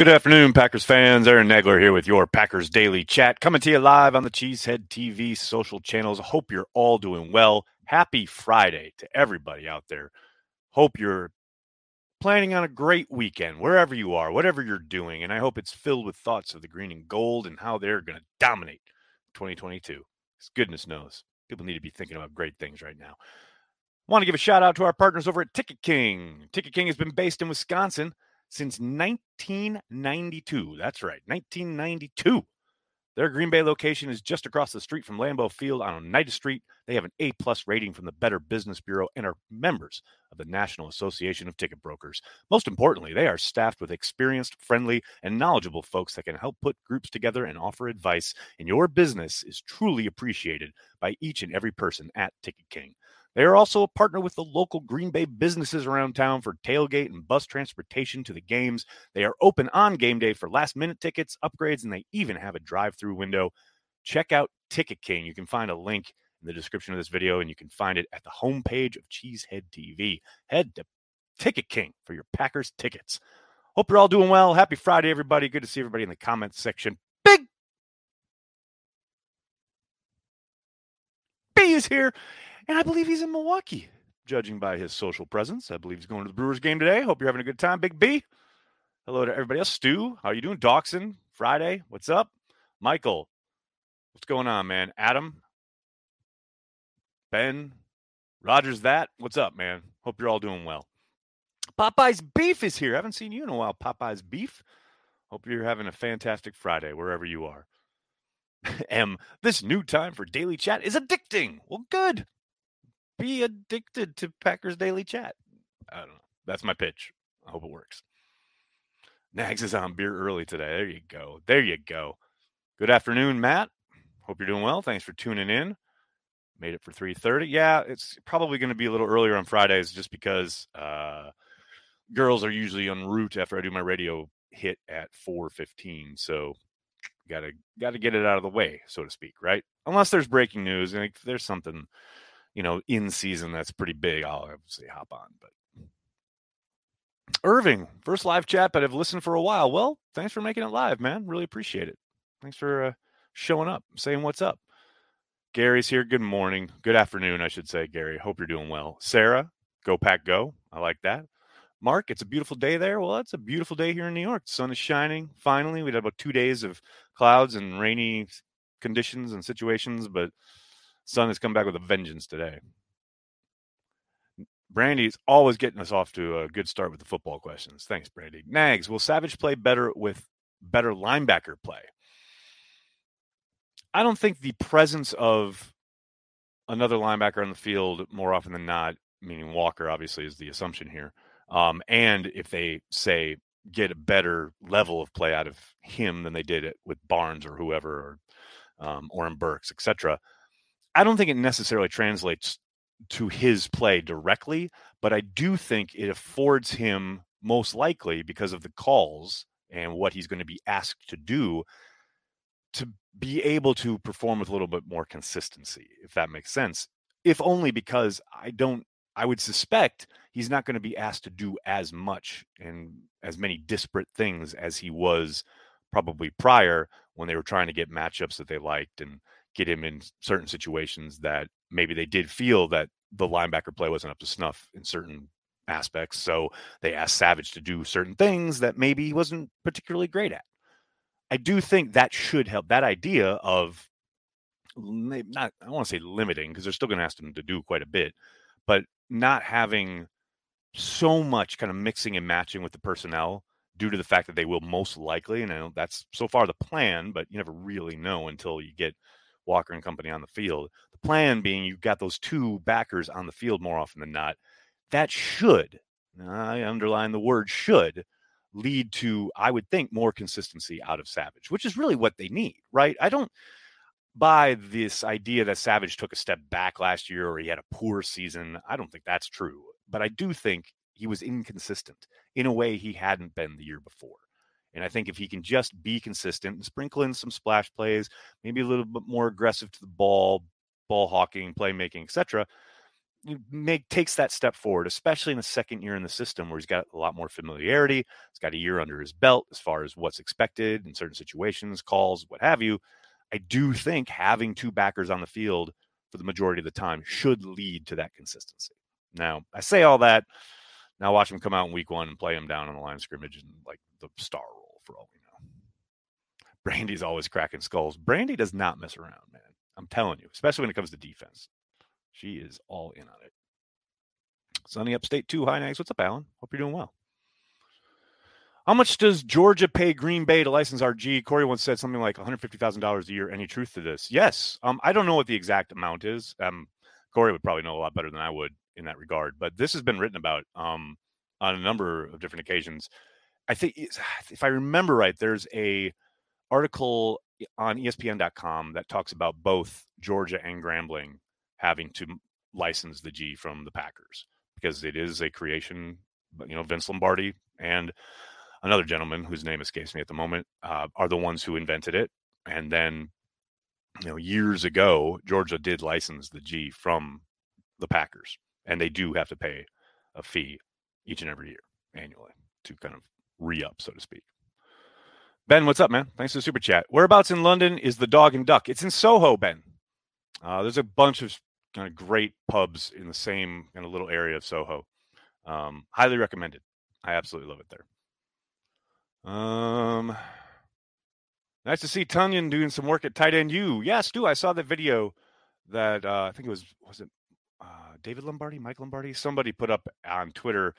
Good afternoon, Packers fans. Aaron Nagler here with your Packers Daily Chat, coming to you live on the Cheesehead TV social channels. Hope you're all doing well. Happy Friday to everybody out there. Hope you're planning on a great weekend, wherever you are, whatever you're doing. And I hope it's filled with thoughts of the green and gold and how they're going to dominate 2022. Because goodness knows, people need to be thinking about great things right now. Want to give a shout out to our partners over at Ticket King. Ticket King has been based in Wisconsin since 1992. That's right, 1992. Their Green Bay location is just across the street from Lambeau Field on Oneida Street. They have an A plus rating from the Better Business Bureau and are members of the National Association of Ticket Brokers. Most importantly, they are staffed with experienced, friendly, and knowledgeable folks that can help put groups together and offer advice. And your business is truly appreciated by each and every person at Ticket King. They are also a partner with the local Green Bay businesses around town for tailgate and bus transportation to the games. They are open on game day for last minute tickets, upgrades, and they even have a drive through window. Check out Ticket King. You can find a link in the description of this video, and you can find it at the homepage of Cheesehead TV. Head to Ticket King for your Packers tickets. Hope you're all doing well. Happy Friday, everybody. Good to see everybody in the comments section. Big B is here. And I believe he's in Milwaukee, judging by his social presence. I believe he's going to the Brewers game today. Hope you're having a good time, Big B. Hello to everybody else. Stu, how are you doing? Dawson, Friday, what's up? Michael, what's going on, man? Adam, Ben, Rogers, that, what's up, man? Hope you're all doing well. Popeye's Beef is here. I haven't seen you in a while, Popeye's Beef. Hope you're having a fantastic Friday wherever you are. M, this new time for daily chat is addicting. Well, good be addicted to Packers Daily Chat. I don't know. That's my pitch. I hope it works. Nags is on beer early today. There you go. There you go. Good afternoon, Matt. Hope you're doing well. Thanks for tuning in. Made it for 3:30. Yeah, it's probably going to be a little earlier on Fridays just because uh, girls are usually en route after I do my radio hit at 4:15. So got to got to get it out of the way, so to speak, right? Unless there's breaking news and if there's something you know, in season that's pretty big, I'll obviously hop on. But Irving, first live chat, but I've listened for a while. Well, thanks for making it live, man. Really appreciate it. Thanks for uh, showing up, saying what's up. Gary's here. Good morning. Good afternoon, I should say, Gary. Hope you're doing well. Sarah, go pack go. I like that. Mark, it's a beautiful day there. Well, it's a beautiful day here in New York. The sun is shining. Finally, we had about two days of clouds and rainy conditions and situations, but Sun has come back with a vengeance today. Brandy's always getting us off to a good start with the football questions. Thanks, Brandy. Nags, will Savage play better with better linebacker play? I don't think the presence of another linebacker on the field more often than not, meaning Walker, obviously, is the assumption here. Um, and if they say get a better level of play out of him than they did it with Barnes or whoever or um, Oren Burks, etc., I don't think it necessarily translates to his play directly, but I do think it affords him most likely because of the calls and what he's going to be asked to do to be able to perform with a little bit more consistency, if that makes sense. If only because I don't, I would suspect he's not going to be asked to do as much and as many disparate things as he was probably prior when they were trying to get matchups that they liked and get him in certain situations that maybe they did feel that the linebacker play wasn't up to snuff in certain aspects. So they asked Savage to do certain things that maybe he wasn't particularly great at. I do think that should help. That idea of not, I want to say limiting because they're still going to ask him to do quite a bit, but not having so much kind of mixing and matching with the personnel due to the fact that they will most likely, and that's so far the plan, but you never really know until you get Walker and company on the field. The plan being you've got those two backers on the field more often than not. That should, I underline the word should, lead to, I would think, more consistency out of Savage, which is really what they need, right? I don't buy this idea that Savage took a step back last year or he had a poor season. I don't think that's true. But I do think he was inconsistent in a way he hadn't been the year before. And I think if he can just be consistent and sprinkle in some splash plays, maybe a little bit more aggressive to the ball, ball hawking, playmaking, etc., make takes that step forward, especially in the second year in the system where he's got a lot more familiarity. He's got a year under his belt as far as what's expected in certain situations, calls, what have you. I do think having two backers on the field for the majority of the time should lead to that consistency. Now, I say all that. Now watch him come out in week one and play him down on the line of scrimmage and like the star for all we know. Brandy's always cracking skulls. Brandy does not mess around, man. I'm telling you, especially when it comes to defense. She is all in on it. Sunny Upstate 2. Hi, Nags. What's up, Alan? Hope you're doing well. How much does Georgia pay Green Bay to license RG? Corey once said something like $150,000 a year. Any truth to this? Yes. Um, I don't know what the exact amount is. Um, Corey would probably know a lot better than I would in that regard, but this has been written about um, on a number of different occasions. I think, if I remember right, there's a article on ESPN.com that talks about both Georgia and Grambling having to license the G from the Packers because it is a creation. You know, Vince Lombardi and another gentleman whose name escapes me at the moment uh, are the ones who invented it. And then, you know, years ago, Georgia did license the G from the Packers, and they do have to pay a fee each and every year annually to kind of re up, so to speak. Ben, what's up, man? Thanks for the super chat. Whereabouts in London is the Dog and Duck? It's in Soho, Ben. Uh, there's a bunch of kind of great pubs in the same kind of little area of Soho. Um, highly recommended. I absolutely love it there. Um, nice to see Tonyan doing some work at tight end U. Yes, Stu, I saw that video that uh, I think it was was it uh, David Lombardi, Mike Lombardi, somebody put up on Twitter,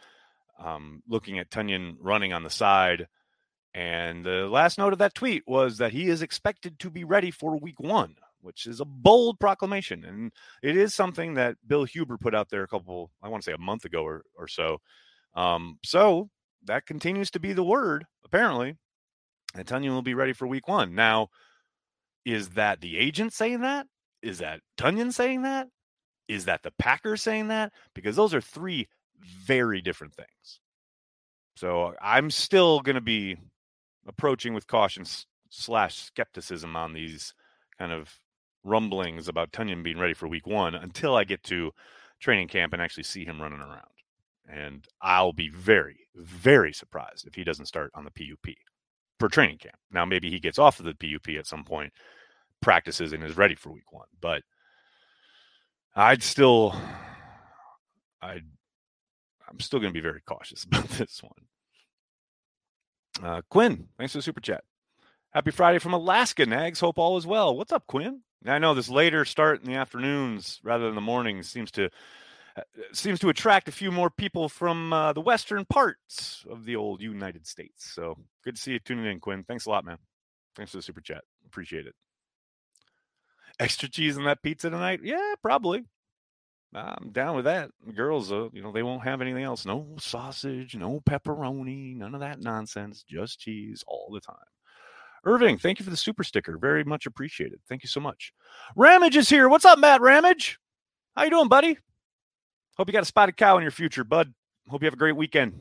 um, looking at Tonyan running on the side. And the last note of that tweet was that he is expected to be ready for week one which is a bold proclamation. And it is something that Bill Huber put out there a couple, I want to say a month ago or, or so. Um, so that continues to be the word, apparently. And will be ready for week one. Now, is that the agent saying that? Is that Tonyan saying that? Is that the Packers saying that? Because those are three very different things. So I'm still going to be approaching with caution slash skepticism on these kind of rumblings about Tonyan being ready for week one until I get to training camp and actually see him running around. And I'll be very, very surprised if he doesn't start on the PUP for training camp. Now, maybe he gets off of the PUP at some point, practices, and is ready for week one. But I'd still, I'd, I'm still going to be very cautious about this one. Uh, Quinn, thanks for the super chat. Happy Friday from Alaska, Nags. Hope all is well. What's up, Quinn? I know this later start in the afternoons rather than the mornings seems to uh, seems to attract a few more people from uh, the western parts of the old United States. So good to see you tuning in, Quinn. Thanks a lot, man. Thanks for the super chat. Appreciate it. Extra cheese on that pizza tonight? Yeah, probably. I'm down with that. girls, uh, you know, they won't have anything else. No sausage, no pepperoni, none of that nonsense. Just cheese all the time. Irving, thank you for the super sticker. Very much appreciated. Thank you so much. Ramage is here. What's up, Matt Ramage? How you doing, buddy? Hope you got a spotted cow in your future, bud. Hope you have a great weekend.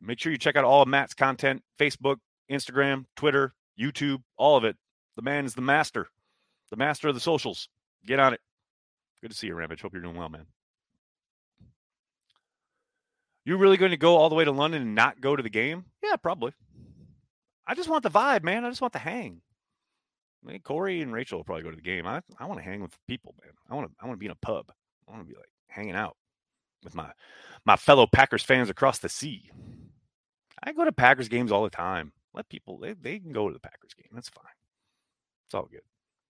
Make sure you check out all of Matt's content Facebook, Instagram, Twitter, YouTube, all of it. The man is the master, the master of the socials. Get on it. Good to see you, Ramage. Hope you're doing well, man. You really going to go all the way to London and not go to the game? Yeah, probably. I just want the vibe, man. I just want the hang. I mean, Corey and Rachel will probably go to the game. I I want to hang with people, man. I want to I want to be in a pub. I want to be like hanging out with my my fellow Packers fans across the sea. I go to Packers games all the time. Let people they, they can go to the Packers game. That's fine. It's all good.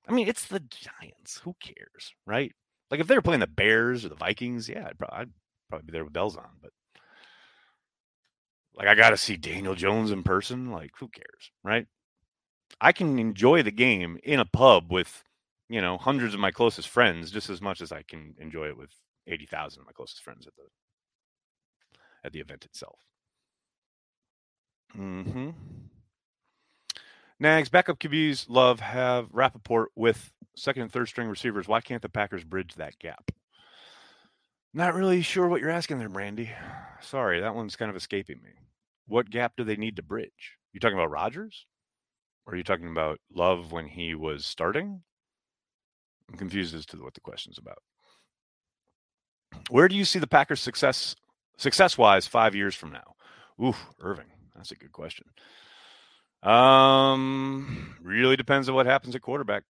I mean, it's the Giants. Who cares, right? Like if they were playing the Bears or the Vikings, yeah, I'd probably, I'd probably be there with bells on. But like I got to see Daniel Jones in person. Like who cares, right? I can enjoy the game in a pub with, you know, hundreds of my closest friends just as much as I can enjoy it with 80,000 of my closest friends at the at the event itself. Mm Mhm. Nags backup QBs love have rapport with second and third string receivers. Why can't the Packers bridge that gap? Not really sure what you're asking there, Brandy. Sorry, that one's kind of escaping me. What gap do they need to bridge? You talking about Rodgers? Or are you talking about Love when he was starting? I'm confused as to what the question's about. Where do you see the Packers' success success wise five years from now? Ooh, Irving, that's a good question. Um, really depends on what happens at quarterback.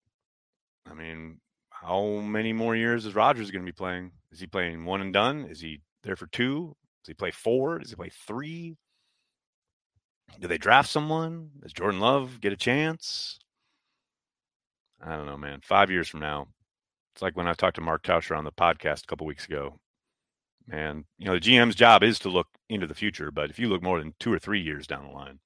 I mean, how many more years is Rodgers going to be playing? Is he playing one and done? Is he there for two? Does he play four? Does he play three? Do they draft someone? Does Jordan Love get a chance? I don't know, man. Five years from now, it's like when I talked to Mark Tauscher on the podcast a couple weeks ago. Man, you know, the GM's job is to look into the future, but if you look more than two or three years down the line,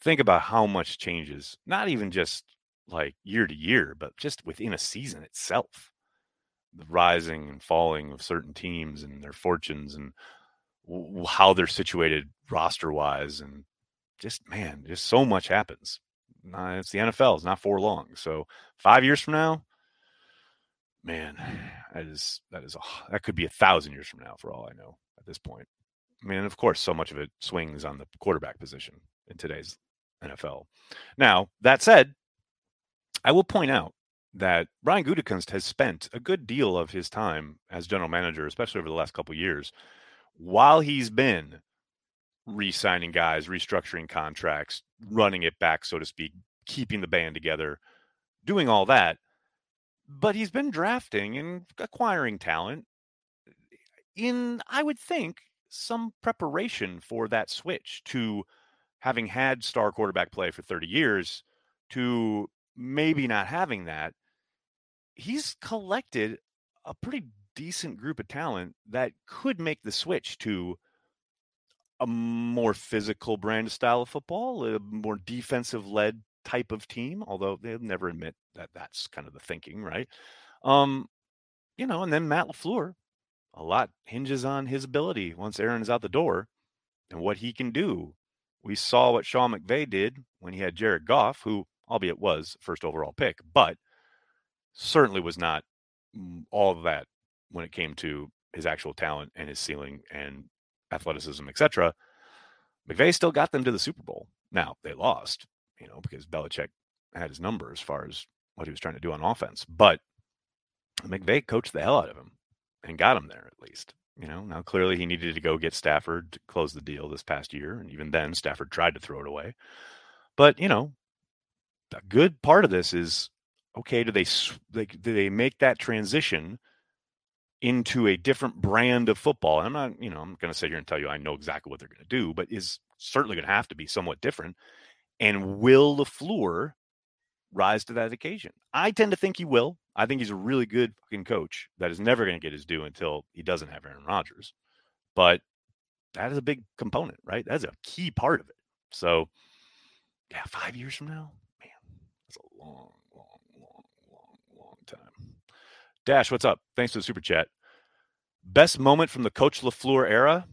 think about how much changes, not even just like year to year, but just within a season itself. The rising and falling of certain teams and their fortunes and w- how they're situated roster wise. And just, man, just so much happens. Uh, it's the NFL, it's not for long. So, five years from now, man, that is, that is, that could be a thousand years from now for all I know at this point. I mean, of course, so much of it swings on the quarterback position in today's NFL. Now, that said, I will point out that Brian Gutekunst has spent a good deal of his time as general manager, especially over the last couple years, while he's been re-signing guys, restructuring contracts, running it back, so to speak, keeping the band together, doing all that. But he's been drafting and acquiring talent in, I would think, some preparation for that switch to having had star quarterback play for 30 years to maybe not having that, he's collected a pretty decent group of talent that could make the switch to a more physical brand style of football, a more defensive led type of team, although they'll never admit that that's kind of the thinking, right? Um, you know, and then Matt LaFleur, a lot hinges on his ability once Aaron's out the door and what he can do. We saw what Sean McVay did when he had Jared Goff, who albeit was first overall pick, but certainly was not mm, all of that when it came to his actual talent and his ceiling and athleticism, etc. McVay still got them to the Super Bowl. Now they lost, you know, because Belichick had his number as far as what he was trying to do on offense. But McVay coached the hell out of him and got him there at least. You know, now clearly he needed to go get Stafford to close the deal this past year, and even then Stafford tried to throw it away. But you know, a good part of this is okay. Do they do they make that transition into a different brand of football? And I'm not, you know, I'm going to sit here and tell you I know exactly what they're going to do, but is certainly going to have to be somewhat different. And will LaFleur rise to that occasion? I tend to think he will. I think he's a really good fucking coach that is never going to get his due until he doesn't have Aaron Rodgers. But that is a big component, right? That's a key part of it. So, yeah, five years from now, long, long, long, long, long time. Dash, what's up? Thanks for the super chat. Best moment from the Coach LaFleur era?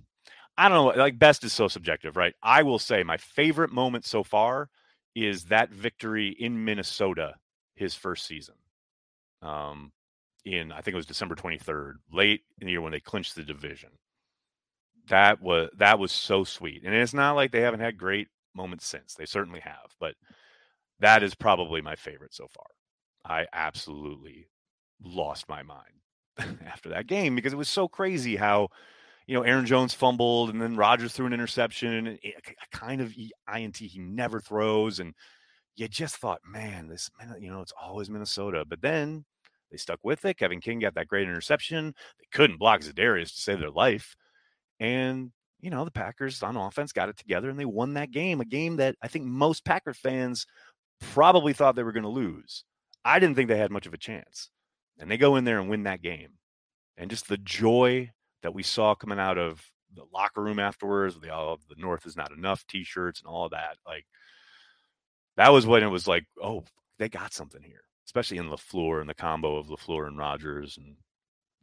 I don't know. Like, best is so subjective, right? I will say my favorite moment so far is that victory in Minnesota, his first season. Um, in I think it was December 23rd, late in the year when they clinched the division. That was that was so sweet. And it's not like they haven't had great moments since. They certainly have, but that is probably my favorite so far. I absolutely lost my mind after that game because it was so crazy how you know Aaron Jones fumbled and then Rodgers threw an interception, and a kind of INT he never throws, and you just thought, man, this you know it's always Minnesota, but then they stuck with it. Kevin King got that great interception. They couldn't block Za'Darius to save their life, and you know the Packers on offense got it together and they won that game. A game that I think most Packer fans probably thought they were going to lose. I didn't think they had much of a chance. And they go in there and win that game. And just the joy that we saw coming out of the locker room afterwards, the all the North is not enough t-shirts and all that. Like that was when it was like, oh, they got something here, especially in LaFleur and the combo of LaFleur and Rodgers. And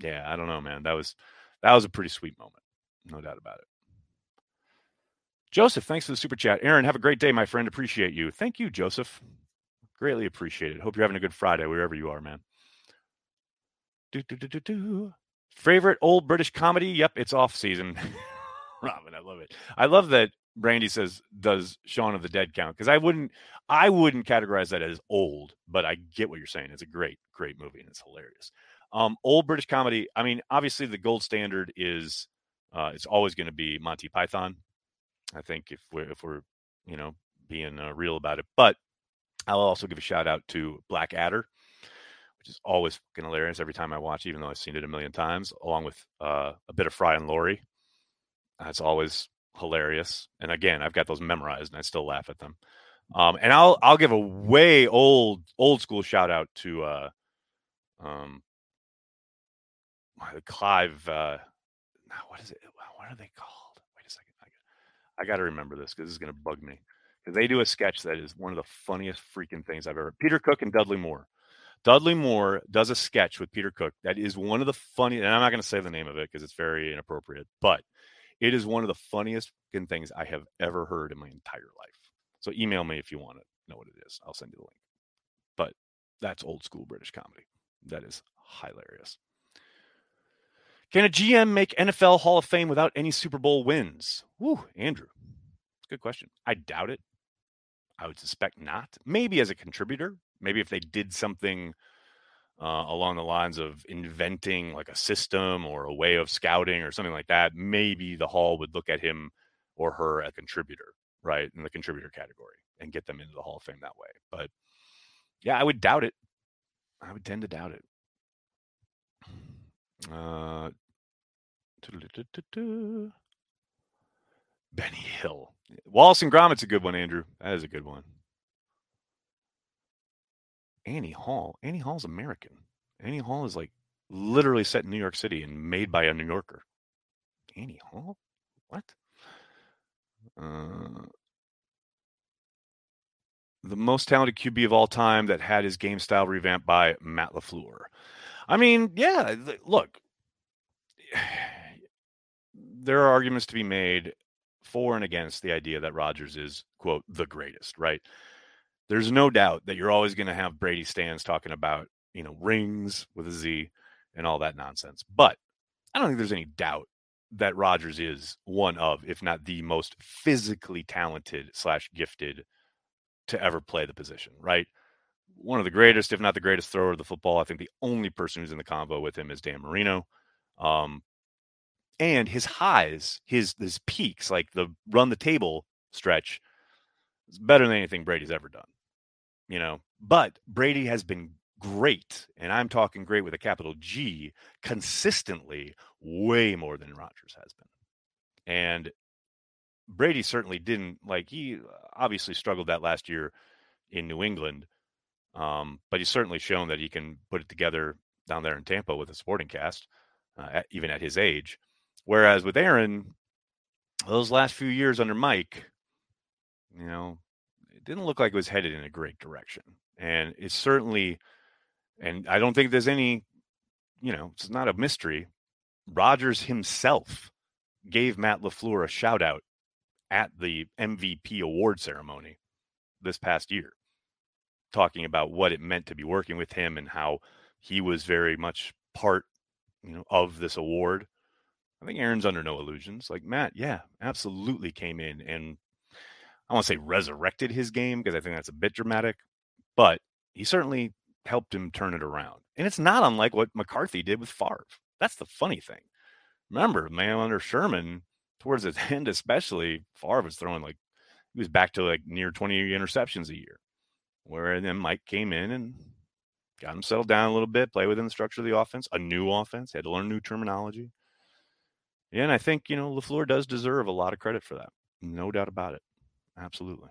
yeah, I don't know, man. That was that was a pretty sweet moment. No doubt about it. Joseph, thanks for the super chat. Aaron, have a great day, my friend. Appreciate you. Thank you, Joseph. Greatly appreciated. Hope you're having a good Friday wherever you are, man. Do, do, do, do, do. Favorite old British comedy? Yep, it's off season. Robin, I love it. I love that Brandy says, "Does Shaun of the Dead count?" Because I wouldn't, I wouldn't categorize that as old, but I get what you're saying. It's a great, great movie and it's hilarious. Um, old British comedy. I mean, obviously the gold standard is uh, it's always going to be Monty Python. I think if we're if we're you know being uh, real about it, but I'll also give a shout out to Blackadder, which is always fucking hilarious every time I watch, even though I've seen it a million times, along with uh, a bit of Fry and Laurie. That's always hilarious. And again, I've got those memorized, and I still laugh at them. Um, and I'll I'll give a way old old school shout out to uh, um, Clive. Uh, what is it? What are they called? I, got to remember this because this is going to bug me. Because they do a sketch that is one of the funniest freaking things I've ever. Peter Cook and Dudley Moore. Dudley Moore does a sketch with Peter Cook that is one of the funniest. And I'm not going to say the name of it because it's very inappropriate, but it is one of the funniest things I have ever heard in my entire life. So email me if you want to know what it is. I'll send you the link. But that's old school British comedy. That is hilarious. Can a GM make NFL Hall of Fame without any Super Bowl wins? Woo, Andrew. Good question. I doubt it. I would suspect not. Maybe as a contributor. Maybe if they did something uh, along the lines of inventing like a system or a way of scouting or something like that, maybe the Hall would look at him or her a contributor, right, in the contributor category and get them into the Hall of Fame that way. But yeah, I would doubt it. I would tend to doubt it. Uh, Benny Hill. Wallace and Gromit's a good one, Andrew. That is a good one. Annie Hall. Annie Hall's American. Annie Hall is like literally set in New York City and made by a New Yorker. Annie Hall? What? Uh, the most talented QB of all time that had his game style revamped by Matt LaFleur. I mean, yeah, look, there are arguments to be made for and against the idea that Rodgers is, quote, the greatest, right? There's no doubt that you're always going to have Brady stands talking about, you know, rings with a Z and all that nonsense. But I don't think there's any doubt that Rodgers is one of, if not the most physically talented slash gifted to ever play the position, right? One of the greatest, if not the greatest thrower of the football. I think the only person who's in the combo with him is Dan Marino. Um, and his highs, his his peaks, like the run the table stretch, is better than anything Brady's ever done. You know, but Brady has been great, and I'm talking great with a capital G, consistently way more than Rodgers has been. And Brady certainly didn't like he obviously struggled that last year in New England. Um, but he's certainly shown that he can put it together down there in Tampa with a sporting cast, uh, at, even at his age. Whereas with Aaron, those last few years under Mike, you know, it didn't look like it was headed in a great direction. And it's certainly, and I don't think there's any, you know, it's not a mystery. Rodgers himself gave Matt LaFleur a shout out at the MVP award ceremony this past year, talking about what it meant to be working with him and how he was very much part, you know, of this award I think Aaron's under no illusions. Like Matt, yeah, absolutely came in and I want to say resurrected his game because I think that's a bit dramatic, but he certainly helped him turn it around. And it's not unlike what McCarthy did with Favre. That's the funny thing. Remember, man, under Sherman, towards the end especially, Favre was throwing like he was back to like near 20 interceptions a year. Where then Mike came in and got him settled down a little bit, play within the structure of the offense, a new offense, had to learn new terminology. Yeah, and I think, you know, LaFleur does deserve a lot of credit for that. No doubt about it. Absolutely.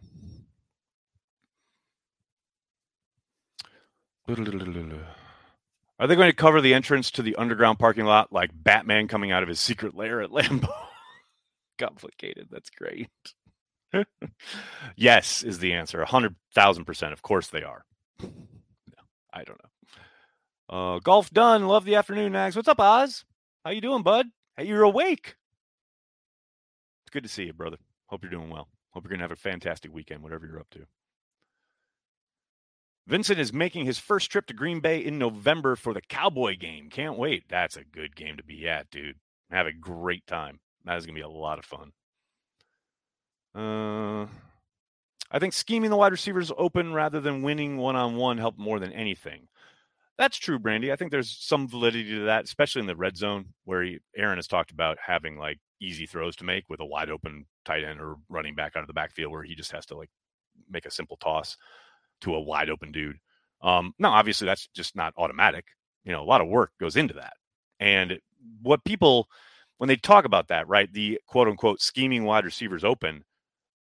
Are they going to cover the entrance to the underground parking lot like Batman coming out of his secret lair at Lambeau? Complicated. That's great. yes, is the answer. 100,000%. Of course they are. no, I don't know. Uh, golf done. Love the afternoon, Nags. What's up, Oz? How you doing, bud? Hey, you're awake. It's good to see you, brother. Hope you're doing well. Hope you're going to have a fantastic weekend, whatever you're up to. Vincent is making his first trip to Green Bay in November for the Cowboy game. Can't wait. That's a good game to be at, dude. Have a great time. That is going to be a lot of fun. Uh, I think scheming the wide receivers open rather than winning one on one helped more than anything. That's true, Brandy. I think there's some validity to that, especially in the red zone where he, Aaron has talked about having like easy throws to make with a wide open tight end or running back out of the backfield where he just has to like make a simple toss to a wide open dude. Um, now, obviously, that's just not automatic. You know, a lot of work goes into that. And what people, when they talk about that, right, the quote unquote scheming wide receivers open,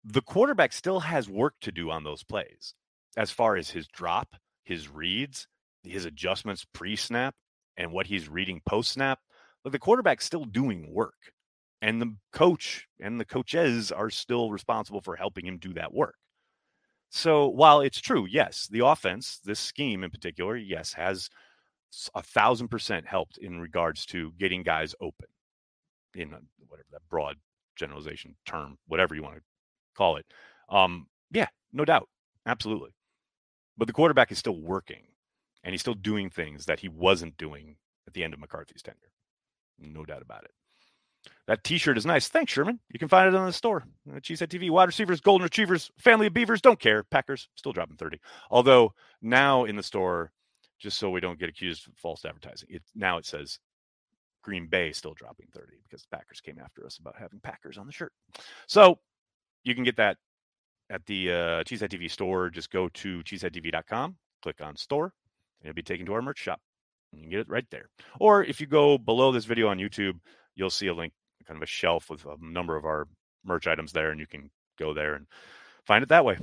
the quarterback still has work to do on those plays as far as his drop, his reads, his adjustments pre snap, and what he's reading post snap. But the quarterback's still doing work. And the coach and the coaches are still responsible for helping him do that work. So while it's true, yes, the offense, this scheme in particular, yes, has a thousand percent helped in regards to getting guys open in whatever that broad generalization term, whatever you want to call it. Um, yeah, no doubt. Absolutely. But the quarterback is still working and he's still doing things that he wasn't doing at the end of McCarthy's tenure. No doubt about it. That T-shirt is nice. Thanks, Sherman. You can find it on the store. Cheesehead TV. Wide receivers, golden retrievers, family of beavers. Don't care. Packers still dropping thirty. Although now in the store, just so we don't get accused of false advertising, it now it says Green Bay still dropping thirty because the Packers came after us about having Packers on the shirt. So you can get that at the uh, Cheesehead TV store. Just go to cheeseheadtv.com, click on store, and you'll be taken to our merch shop. You can get it right there. Or if you go below this video on YouTube, you'll see a link, kind of a shelf with a number of our merch items there, and you can go there and find it that way.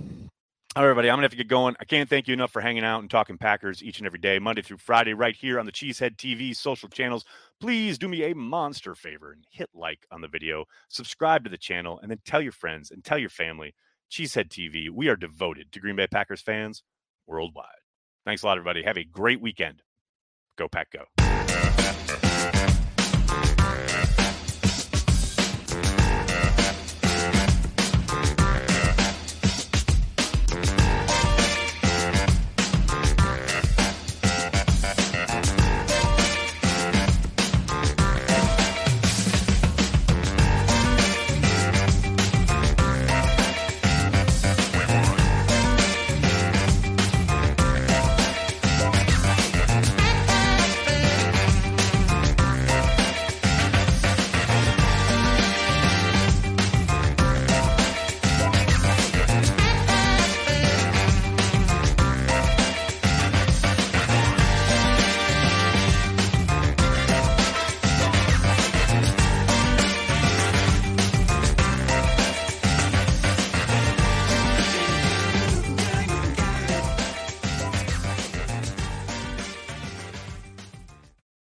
All right, everybody, I'm gonna have to get going. I can't thank you enough for hanging out and talking Packers each and every day, Monday through Friday, right here on the Cheesehead TV social channels. Please do me a monster favor and hit like on the video, subscribe to the channel, and then tell your friends and tell your family. Cheesehead TV, we are devoted to Green Bay Packers fans worldwide. Thanks a lot, everybody. Have a great weekend. Go Pack Go.